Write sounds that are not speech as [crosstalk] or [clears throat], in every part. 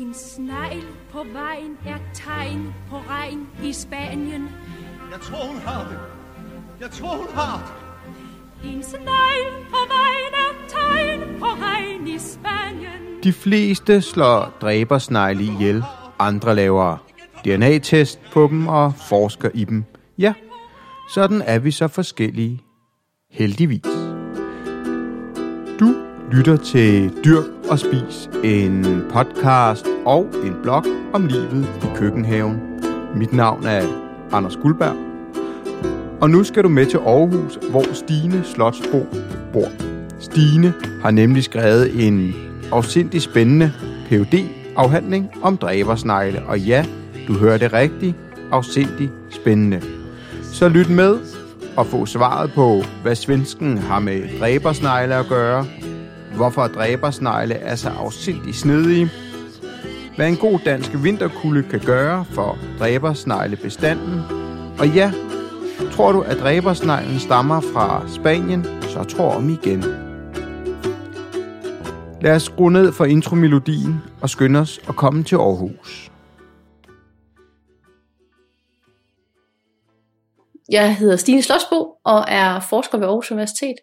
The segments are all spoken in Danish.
En snegl på vejen er tegn på regn i Spanien. Jeg tror, hun har det. Jeg tror, hun har det. En snegl på vejen er tegn på regn i Spanien. De fleste slår dræbersnegle ihjel. Andre laver DNA-test på dem og forsker i dem. Ja, sådan er vi så forskellige. Heldigvis. Lytter til Dyrk og Spis, en podcast og en blog om livet i køkkenhaven. Mit navn er Anders Guldberg. Og nu skal du med til Aarhus, hvor Stine Slotsbro bor. Stine har nemlig skrevet en afsindig spændende phd afhandling om dræbersnegle. Og ja, du hører det rigtigt, afsindig spændende. Så lyt med og få svaret på, hvad svensken har med dræbersnegle at gøre, hvorfor dræbersnegle er så afsindig snedige, hvad en god dansk vinterkulde kan gøre for dræbersneglebestanden, og ja, tror du, at dræbersneglen stammer fra Spanien, så tror om igen. Lad os skrue ned for intromelodien og skynde os at komme til Aarhus. Jeg hedder Stine Slotsbo og er forsker ved Aarhus Universitet.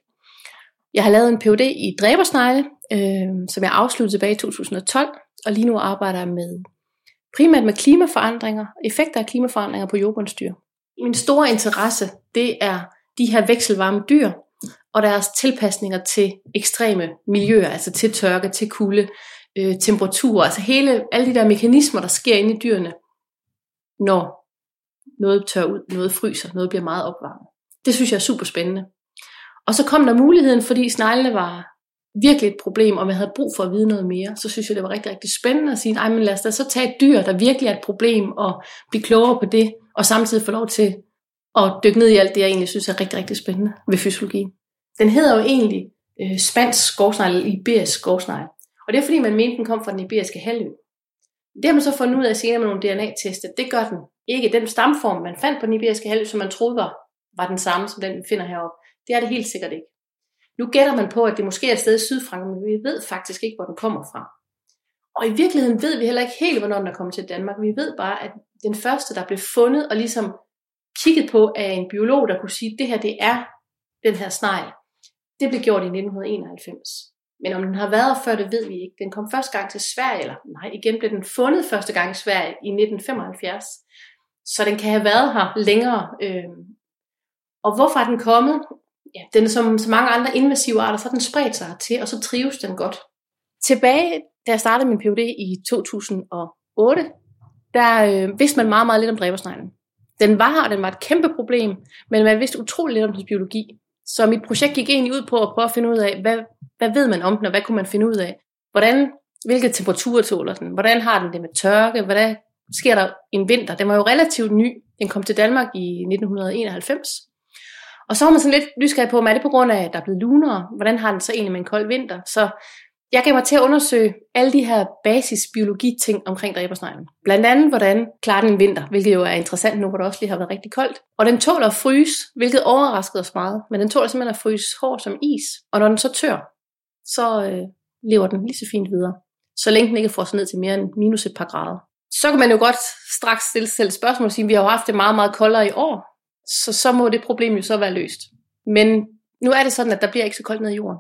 Jeg har lavet en Ph.D. i dræbersnegle, øh, som jeg afsluttede tilbage i 2012, og lige nu arbejder jeg med primært med klimaforandringer, effekter af klimaforandringer på jordbundsdyr. Min store interesse, det er de her vekselvarme dyr, og deres tilpasninger til ekstreme miljøer, altså til tørke, til kulde, øh, temperatur, altså hele, alle de der mekanismer, der sker inde i dyrene, når noget tør ud, noget fryser, noget bliver meget opvarmet. Det synes jeg er super spændende. Og så kom der muligheden, fordi sneglene var virkelig et problem, og man havde brug for at vide noget mere, så synes jeg, det var rigtig, rigtig spændende at sige, nej, men lad os da så tage et dyr, der virkelig er et problem, og blive klogere på det, og samtidig få lov til at dykke ned i alt det, jeg egentlig synes er rigtig, rigtig spændende ved fysiologi. Den hedder jo egentlig øh, spansk skovsnegl, iberisk skovsnegl. Og det er fordi, man mente, den kom fra den iberiske halvø. Det har man så fundet ud af senere med nogle DNA-tester. Det gør den ikke. Den stamform, man fandt på den iberiske halvø, som man troede var, var den samme, som den vi finder heroppe. Det er det helt sikkert ikke. Nu gætter man på, at det måske er et sted i Sydfrankrig, men vi ved faktisk ikke, hvor den kommer fra. Og i virkeligheden ved vi heller ikke helt, hvornår den er kommet til Danmark. Vi ved bare, at den første, der blev fundet og ligesom kigget på af en biolog, der kunne sige, at det her det er den her snegl, det blev gjort i 1991. Men om den har været før, det ved vi ikke. Den kom første gang til Sverige, eller nej, igen blev den fundet første gang i Sverige i 1975. Så den kan have været her længere. Øh. Og hvorfor er den kommet? Ja, den er som så mange andre invasive arter, så har den spredt sig til, og så trives den godt. Tilbage, da jeg startede min Ph.D. i 2008, der øh, vidste man meget, meget lidt om dræbersneglen. Den var her, og den var et kæmpe problem, men man vidste utrolig lidt om dens biologi. Så mit projekt gik egentlig ud på at prøve at finde ud af, hvad, hvad ved man om den, og hvad kunne man finde ud af? Hvordan, hvilke temperaturer tåler den? Hvordan har den det med tørke? Hvordan sker der en vinter? Den var jo relativt ny. Den kom til Danmark i 1991. Og så var man sådan lidt nysgerrig på, om er det på grund af, at der er blevet lunere? Hvordan har den så egentlig med en kold vinter? Så jeg gav mig til at undersøge alle de her basisbiologi-ting omkring dræbersneglen. Blandt andet, hvordan klarer den en vinter, hvilket jo er interessant nu, hvor det også lige har været rigtig koldt. Og den tåler at fryse, hvilket overraskede os meget. Men den tåler simpelthen at fryse hård som is. Og når den så tør, så øh, lever den lige så fint videre. Så længe den ikke får sig ned til mere end minus et par grader. Så kan man jo godt straks stille selv spørgsmål og sige, at vi har jo haft det meget, meget koldere i år. Så så må det problem jo så være løst. Men nu er det sådan, at der bliver ikke så koldt ned i jorden.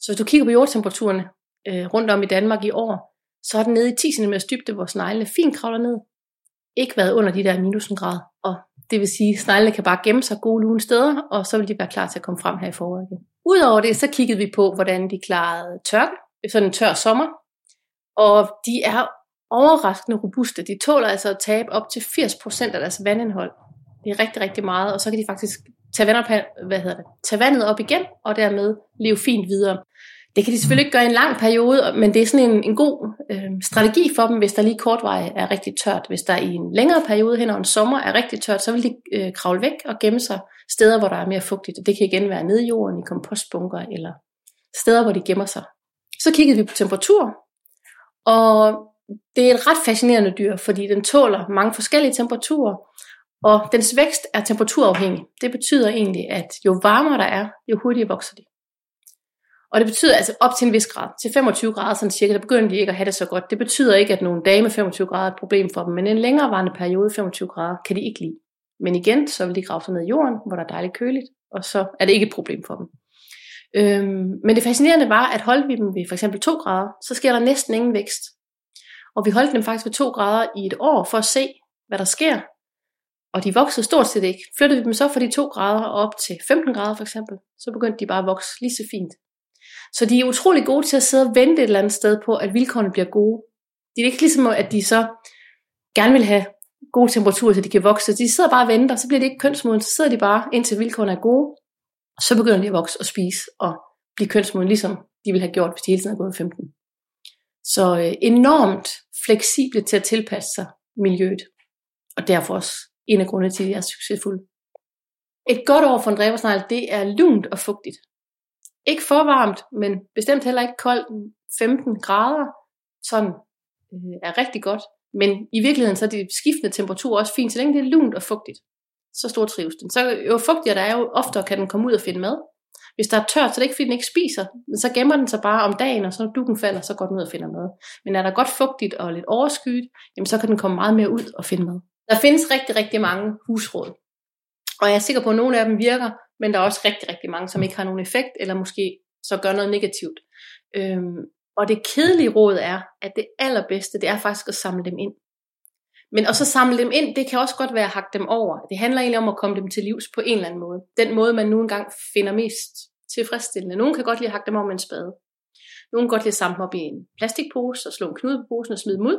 Så hvis du kigger på jordtemperaturerne øh, rundt om i Danmark i år, så er den nede i 10 cm dybde, hvor sneglene fint kravler ned. Ikke været under de der minus en grad. Og det vil sige, at sneglene kan bare gemme sig gode lune steder, og så vil de være klar til at komme frem her i foråret igen. Udover det, så kiggede vi på, hvordan de klarede tørke, sådan en tør sommer. Og de er overraskende robuste. De tåler altså at tabe op til 80% af deres vandindhold. Det er rigtig, rigtig meget, og så kan de faktisk tage, vand op, hvad hedder det, tage vandet op igen, og dermed leve fint videre. Det kan de selvfølgelig ikke gøre i en lang periode, men det er sådan en, en god øh, strategi for dem, hvis der lige kortveje er rigtig tørt. Hvis der i en længere periode hen over en sommer er rigtig tørt, så vil de øh, kravle væk og gemme sig steder, hvor der er mere fugtigt. Det kan igen være nede i jorden, i kompostbunker, eller steder, hvor de gemmer sig. Så kiggede vi på temperatur, og det er et ret fascinerende dyr, fordi den tåler mange forskellige temperaturer, og dens vækst er temperaturafhængig. Det betyder egentlig, at jo varmere der er, jo hurtigere vokser de. Og det betyder altså op til en vis grad, til 25 grader sådan cirka, der begynder de ikke at have det så godt. Det betyder ikke, at nogle dage med 25 grader er et problem for dem, men en længerevarende periode 25 grader kan de ikke lide. Men igen, så vil de grave sig ned i jorden, hvor der er dejligt køligt, og så er det ikke et problem for dem. Øhm, men det fascinerende var, at holdt vi dem ved for eksempel 2 grader, så sker der næsten ingen vækst. Og vi holdt dem faktisk ved 2 grader i et år for at se, hvad der sker. Og de voksede stort set ikke. Flyttede vi dem så fra de 2 grader op til 15 grader for eksempel, så begyndte de bare at vokse lige så fint. Så de er utrolig gode til at sidde og vente et eller andet sted på, at vilkårene bliver gode. Det er ikke ligesom, at de så gerne vil have gode temperaturer, så de kan vokse. De sidder bare og venter, så bliver det ikke kønsmoden, så sidder de bare, indtil vilkårene er gode. Så begynder de at vokse og spise og blive kønsmoden, ligesom de ville have gjort, hvis de hele tiden havde gået 15. Så øh, enormt fleksible til at tilpasse sig miljøet. Og derfor også en af grundene til, at jeg er succesfuld. Et godt år for en dræbersnegl, det er lunt og fugtigt. Ikke for varmt, men bestemt heller ikke koldt. 15 grader, sådan øh, er rigtig godt. Men i virkeligheden så er de skiftende temperaturer også fint, så længe det er lunt og fugtigt. Så stor trives den. Så jo fugtigere der er, jo oftere kan den komme ud og finde mad. Hvis der er tørt, så er det ikke fordi den ikke spiser, men så gemmer den sig bare om dagen, og så når dukken falder, så går den ud og finder mad. Men er der godt fugtigt og lidt overskyet, jamen så kan den komme meget mere ud og finde mad. Der findes rigtig, rigtig mange husråd. Og jeg er sikker på, at nogle af dem virker, men der er også rigtig, rigtig mange, som ikke har nogen effekt, eller måske så gør noget negativt. Øhm, og det kedelige råd er, at det allerbedste, det er faktisk at samle dem ind. Men også samle dem ind, det kan også godt være at hakke dem over. Det handler egentlig om at komme dem til livs på en eller anden måde. Den måde, man nu engang finder mest tilfredsstillende. Nogle kan godt lide at hakke dem over med en spade. Nogle kan godt lide at samle dem op i en plastikpose og slå en knude på posen og smide dem ud,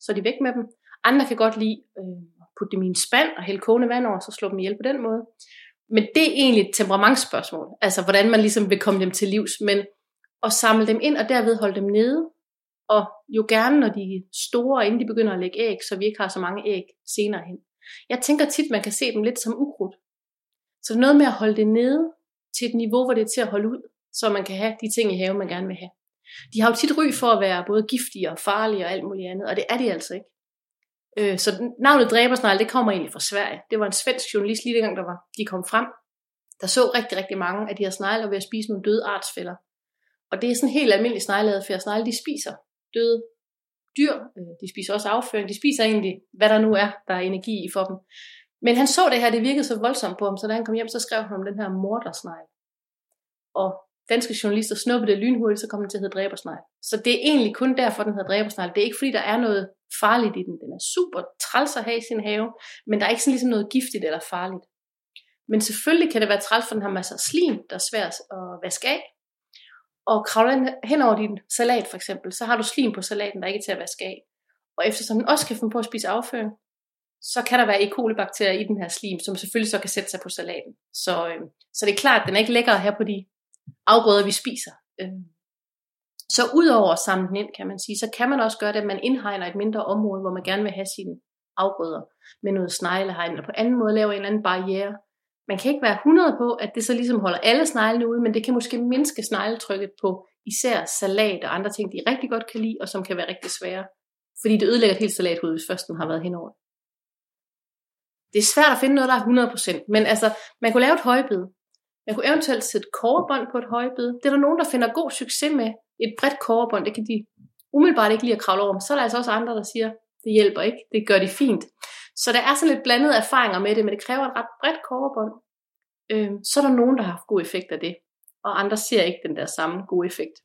så er de væk med dem. Andre kan godt lide øh, at putte dem i en spand og hælde kogende vand over, så slå dem ihjel på den måde. Men det er egentlig et temperamentsspørgsmål. Altså, hvordan man ligesom vil komme dem til livs. Men at samle dem ind og derved holde dem nede. Og jo gerne, når de er store, inden de begynder at lægge æg, så vi ikke har så mange æg senere hen. Jeg tænker tit, man kan se dem lidt som ukrudt. Så noget med at holde det nede til et niveau, hvor det er til at holde ud, så man kan have de ting i haven, man gerne vil have. De har jo tit ry for at være både giftige og farlige og alt muligt andet, og det er de altså ikke. Øh, så navnet Dræbersnegl, det kommer egentlig fra Sverige. Det var en svensk journalist lige dengang, der var, de kom frem, der så rigtig, rigtig mange af de her snegle ved at spise nogle døde artsfælder. Og det er sådan helt almindelig snegleadfærd. Snegle, de spiser døde dyr. Øh, de spiser også afføring. De spiser egentlig, hvad der nu er, der er energi i for dem. Men han så det her, det virkede så voldsomt på ham, så da han kom hjem, så skrev han om den her mordersnegl. Og danske journalister snuppede det lynhurtigt, så kom den til at hedde dræbersnegl. Så det er egentlig kun derfor, den hedder dræbersnegl. Det er ikke fordi, der er noget farligt i den. Den er super træls at have i sin have, men der er ikke sådan ligesom noget giftigt eller farligt. Men selvfølgelig kan det være træls, for den har masser af slim, der er svært at vaske af. Og kravler hen over din salat for eksempel, så har du slim på salaten, der ikke er til at vaske af. Og eftersom den også kan finde på at spise afføring, så kan der være E. coli-bakterier i den her slim, som selvfølgelig så kan sætte sig på salaten. Så, øh, så det er klart, at den er ikke lækker her på de afgrøder, vi spiser. Øhm, så udover at samle den ind, kan man sige, så kan man også gøre det, at man indhegner et mindre område, hvor man gerne vil have sine afgrøder med noget sneglehegn, eller på anden måde lave en eller anden barriere. Man kan ikke være 100 på, at det så ligesom holder alle sneglene ude, men det kan måske mindske snegletrykket på især salat og andre ting, de rigtig godt kan lide, og som kan være rigtig svære. Fordi det ødelægger et helt salathoved, hvis først den har været henover. Det er svært at finde noget, der er 100%, men altså, man kunne lave et højbed. Man kunne eventuelt sætte korbånd på et højbed. Det er der nogen, der finder god succes med. Et bredt korbånd, det kan de umiddelbart ikke lide at kravle over. Så er der altså også andre, der siger, det hjælper ikke, det gør de fint. Så der er sådan lidt blandede erfaringer med det, men det kræver et ret bredt korbånd. Øhm, så er der nogen, der har haft god effekt af det, og andre ser ikke den der samme gode effekt.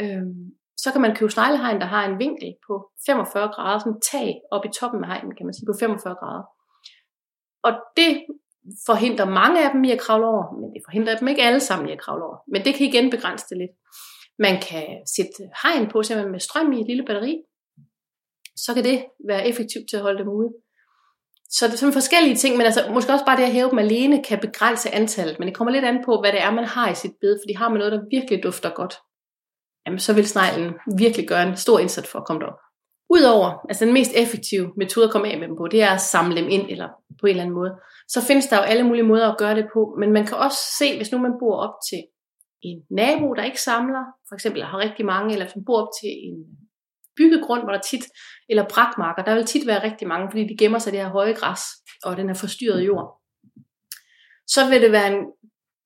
Øhm, så kan man købe sneglehegn, der har en vinkel på 45 grader, sådan tag op i toppen af hegnen, kan man sige, på 45 grader. Og det forhindrer mange af dem i at kravle over, men det forhindrer dem ikke alle sammen i at kravle over. Men det kan igen begrænse det lidt. Man kan sætte hegn på, simpelthen med strøm i et lille batteri. Så kan det være effektivt til at holde dem ude. Så det er sådan forskellige ting, men altså, måske også bare det at hæve dem alene kan begrænse antallet, men det kommer lidt an på, hvad det er, man har i sit bed, fordi har man noget, der virkelig dufter godt, jamen så vil sneglen virkelig gøre en stor indsats for at komme derop. Udover, altså den mest effektive metode at komme af med dem på, det er at samle dem ind, eller på en eller anden måde. Så findes der jo alle mulige måder at gøre det på, men man kan også se, hvis nu man bor op til en nabo, der ikke samler, for eksempel har rigtig mange, eller hvis man bor op til en byggegrund, hvor der tit, eller brakmarker, der vil tit være rigtig mange, fordi de gemmer sig i det her høje græs, og den her forstyrrede jord. Så vil det være en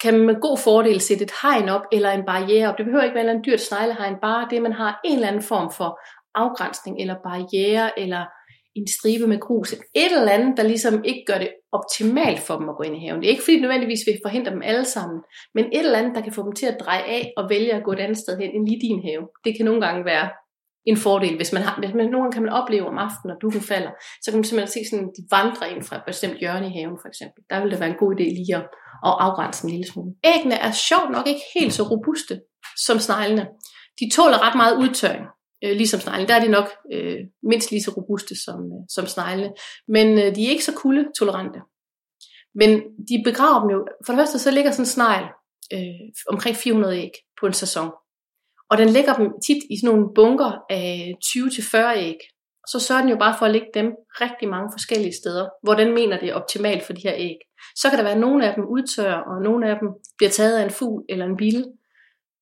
kan man med god fordel sætte et hegn op eller en barriere op. Det behøver ikke være en dyrt sneglehegn, bare det, man har en eller anden form for afgrænsning eller barriere eller en stribe med grus. Et eller andet, der ligesom ikke gør det optimalt for dem at gå ind i haven. Det er ikke fordi det nødvendigvis vil forhindre dem alle sammen, men et eller andet, der kan få dem til at dreje af og vælge at gå et andet sted hen end lige din have. Det kan nogle gange være en fordel, hvis man har, hvis man, nogle gange kan man opleve om aftenen, når dukken falder, så kan man simpelthen se sådan, de vandrer ind fra et bestemt hjørne i haven, for eksempel. Der vil det være en god idé lige at, at afgrænse en lille smule. Æggene er sjovt nok ikke helt så robuste som sneglene. De tåler ret meget udtørring øh, ligesom sneglene. Der er de nok øh, mindst lige så robuste som, øh, som sneglene. Men øh, de er ikke så kuldetolerante. Men de begraver dem jo. For det første så ligger sådan en snegl øh, omkring 400 æg på en sæson. Og den lægger dem tit i sådan nogle bunker af 20-40 æg. Så sørger den jo bare for at lægge dem rigtig mange forskellige steder, hvor den mener, det er optimalt for de her æg. Så kan der være, at nogle af dem udtørrer, og nogle af dem bliver taget af en fugl eller en bil.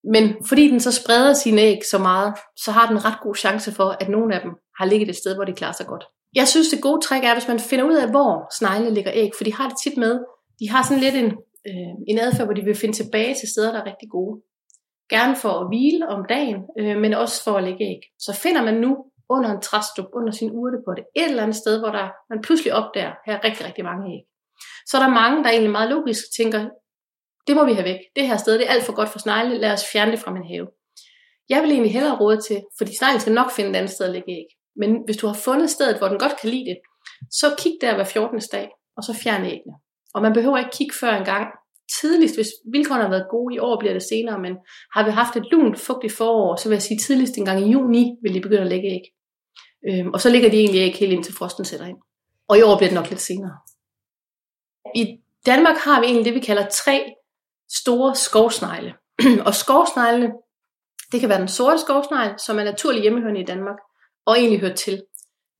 Men fordi den så spreder sine æg så meget, så har den ret god chance for, at nogle af dem har ligget et sted, hvor de klarer sig godt. Jeg synes, det gode trick er, hvis man finder ud af, hvor snegle ligger æg, for de har det tit med. De har sådan lidt en, øh, en adfærd, hvor de vil finde tilbage til steder, der er rigtig gode. Gerne for at hvile om dagen, øh, men også for at lægge æg. Så finder man nu under en træstup, under sin urte på det, et eller andet sted, hvor der, man pludselig opdager, her er rigtig, rigtig mange æg. Så er der mange, der egentlig meget logisk tænker, det må vi have væk. Det her sted, det er alt for godt for snegle. Lad os fjerne det fra min have. Jeg vil egentlig hellere råde til, fordi sneglen skal nok finde et andet sted at lægge æg. Men hvis du har fundet stedet, hvor den godt kan lide det, så kig der hver 14. dag, og så fjern æggene. Og man behøver ikke kigge før en gang tidligst, hvis vilkårene har været gode i år, bliver det senere, men har vi haft et lunt, fugtigt forår, så vil jeg sige tidligst en gang i juni, vil de begynde at lægge æg. Øhm, og så ligger de egentlig æg helt indtil frosten sætter ind. Og i år bliver det nok lidt senere. I Danmark har vi egentlig det, vi kalder tre store skovsnegle. [clears throat] og skovsneglene, det kan være den sorte skovsnegl, som er naturlig hjemmehørende i Danmark, og egentlig hører til.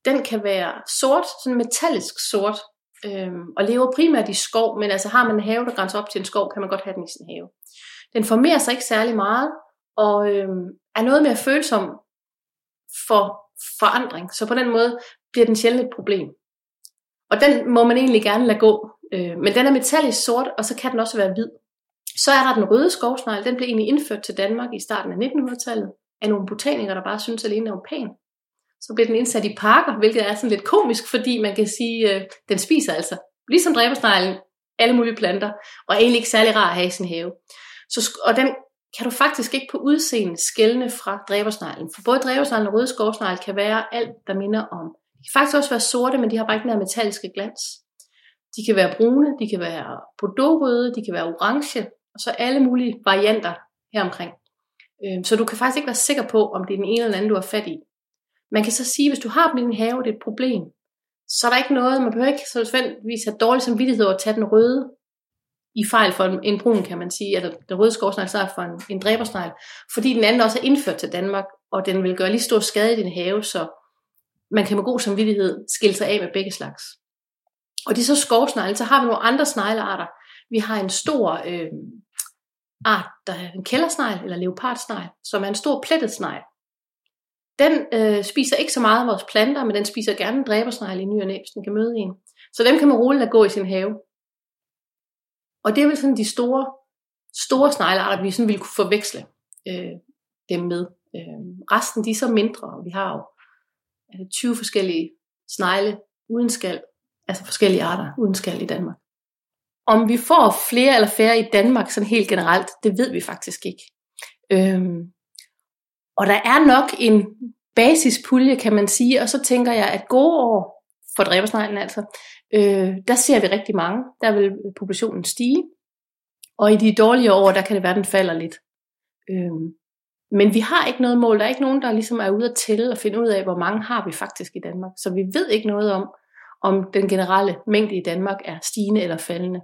Den kan være sort, sådan metallisk sort, øhm, og lever primært i skov, men altså har man en have, der grænser op til en skov, kan man godt have den i sin have. Den formerer sig ikke særlig meget, og øhm, er noget mere følsom for forandring, så på den måde bliver den sjældent et problem. Og den må man egentlig gerne lade gå, øh, men den er metallisk sort, og så kan den også være hvid. Så er der den røde skovsnegl, den blev egentlig indført til Danmark i starten af 1900-tallet af nogle botanikere, der bare synes alene er pæn. Så blev den indsat i parker, hvilket er sådan lidt komisk, fordi man kan sige, øh, den spiser altså, ligesom dræbersneglen, alle mulige planter, og er egentlig ikke særlig rar at have i sin have. Så, og den kan du faktisk ikke på udseende skælne fra dræbersneglen. For både dræbersneglen og røde skovsnegl kan være alt, der minder om. De kan faktisk også være sorte, men de har bare ikke den her metalliske glans. De kan være brune, de kan være bordeauxrøde, de kan være orange, og så alle mulige varianter her omkring. Øhm, så du kan faktisk ikke være sikker på, om det er den ene eller anden, du har fat i. Man kan så sige, hvis du har dem i din have, det er et problem, så er der ikke noget, man behøver ikke så nødvendigvis have dårlig samvittighed over at tage den røde i fejl for en, en brun, kan man sige, eller den røde skovsnegl så for en, en dræbersnegl, fordi den anden også er indført til Danmark, og den vil gøre lige stor skade i din have, så man kan med god samvittighed skille sig af med begge slags. Og de så skovsnegle, så har vi nogle andre sneglearter. Vi har en stor øh, art, der er en kældersnegl, eller leopardsnegl, som er en stor plettet snegl. Den øh, spiser ikke så meget af vores planter, men den spiser gerne en dræbersnegl i ny og næ, hvis den kan møde en. Så dem kan man roligt lade gå i sin have. Og det er vel sådan de store, store sneglearter, vi sådan ville kunne forveksle øh, dem med. Øh, resten de er så mindre, og vi har jo altså 20 forskellige snegle uden skal, altså forskellige arter uden skal i Danmark. Om vi får flere eller færre i Danmark sådan helt generelt, det ved vi faktisk ikke. Øhm, og der er nok en basispulje, kan man sige, og så tænker jeg, at gode år for dræbersneglen altså, øh, der ser vi rigtig mange. Der vil populationen stige. Og i de dårlige år, der kan det være, at den falder lidt. Øhm, men vi har ikke noget mål. Der er ikke nogen, der ligesom er ude at tælle og finde ud af, hvor mange har vi faktisk i Danmark. Så vi ved ikke noget om, om den generelle mængde i Danmark er stigende eller faldende.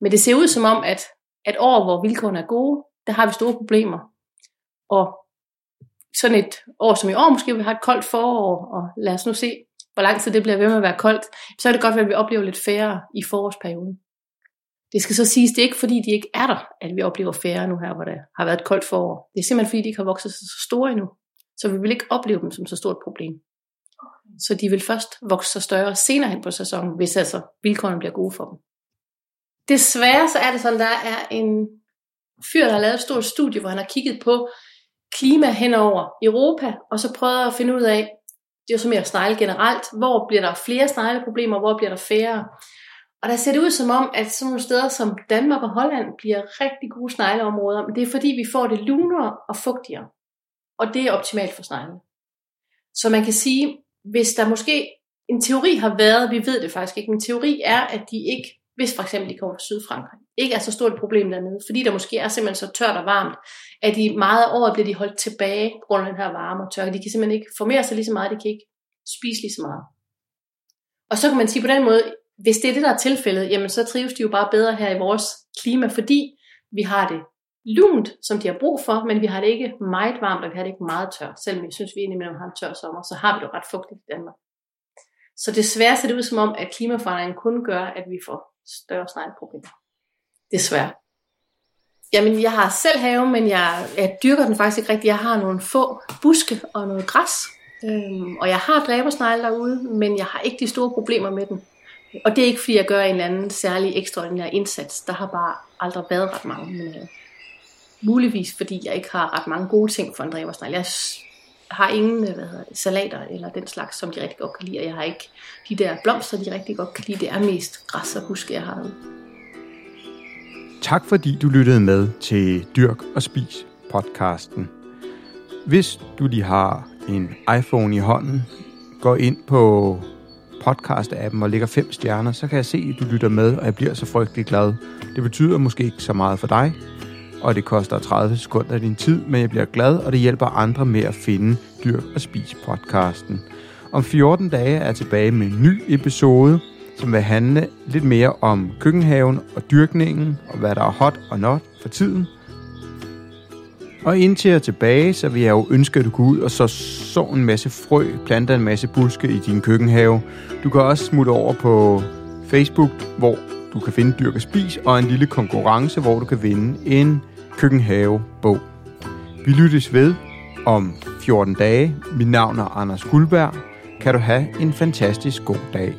Men det ser ud som om, at, at år, hvor vilkårene er gode, der har vi store problemer. Og sådan et år som i år, måske vi har et koldt forår, og lad os nu se, hvor lang tid det bliver ved med at være koldt, så er det godt, at vi oplever lidt færre i forårsperioden. Det skal så siges, det er ikke fordi, de ikke er der, at vi oplever færre nu her, hvor der har været et koldt forår. Det er simpelthen fordi, de ikke har vokset sig så store endnu. Så vi vil ikke opleve dem som så stort problem. Så de vil først vokse sig større senere hen på sæsonen, hvis altså vilkårene bliver gode for dem. Desværre så er det sådan, der er en fyr, der har lavet et stort studie, hvor han har kigget på klima hen over Europa, og så prøvet at finde ud af, det er jo så mere snegle generelt, hvor bliver der flere snegleproblemer, hvor bliver der færre. Og der ser det ud som om, at sådan nogle steder som Danmark og Holland bliver rigtig gode snegleområder, men det er fordi, vi får det lunere og fugtigere. Og det er optimalt for sneglene. Så man kan sige, hvis der måske en teori har været, vi ved det faktisk ikke, men teori er, at de ikke, hvis for eksempel de kommer fra Sydfrankrig, ikke er så stort et problem dernede, fordi der måske er simpelthen så tørt og varmt, at de meget af året bliver de holdt tilbage på grund af den her varme og tørke. De kan simpelthen ikke formere sig lige så meget, de kan ikke spise lige så meget. Og så kan man sige på den måde, hvis det er det, der er tilfældet, jamen så trives de jo bare bedre her i vores klima, fordi vi har det lunt, som de har brug for, men vi har det ikke meget varmt, og vi har det ikke meget tørt. Selvom vi synes, vi indimellem har en tør sommer, så har vi det ret fugtigt i Danmark. Så desværre ser det ud som om, at klimaforandringen kun gør, at vi får større snegleproblemer. Desværre. Jamen, jeg har selv have, men jeg, jeg dyrker den faktisk ikke rigtigt. Jeg har nogle få buske og noget græs, øhm, og jeg har dræbersnegle derude, men jeg har ikke de store problemer med den. Og det er ikke, fordi jeg gør en eller anden særlig ekstraordinær indsats. Der har bare aldrig været ret mange. Men, øh, muligvis, fordi jeg ikke har ret mange gode ting for en dræbersnegle. Jeg har ingen øh, hvad hedder det, salater eller den slags, som de rigtig godt kan lide. Og jeg har ikke de der blomster, de rigtig godt kan lide. Det er mest græs og buske, jeg har derude. Tak fordi du lyttede med til Dyrk og Spis podcasten. Hvis du lige har en iPhone i hånden, gå ind på podcast-appen og lægger fem stjerner, så kan jeg se, at du lytter med, og jeg bliver så frygtelig glad. Det betyder måske ikke så meget for dig, og det koster 30 sekunder af din tid, men jeg bliver glad, og det hjælper andre med at finde Dyr og Spis podcasten. Om 14 dage er jeg tilbage med en ny episode, som vil handle lidt mere om køkkenhaven og dyrkningen, og hvad der er hot og not for tiden. Og indtil jeg er tilbage, så vil jeg jo ønske, at du går ud og så så en masse frø, planter en masse buske i din køkkenhave. Du kan også smutte over på Facebook, hvor du kan finde Dyrk og Spis, og en lille konkurrence, hvor du kan vinde en køkkenhave-bog. Vi lyttes ved om 14 dage. Mit navn er Anders Guldberg. Kan du have en fantastisk god dag.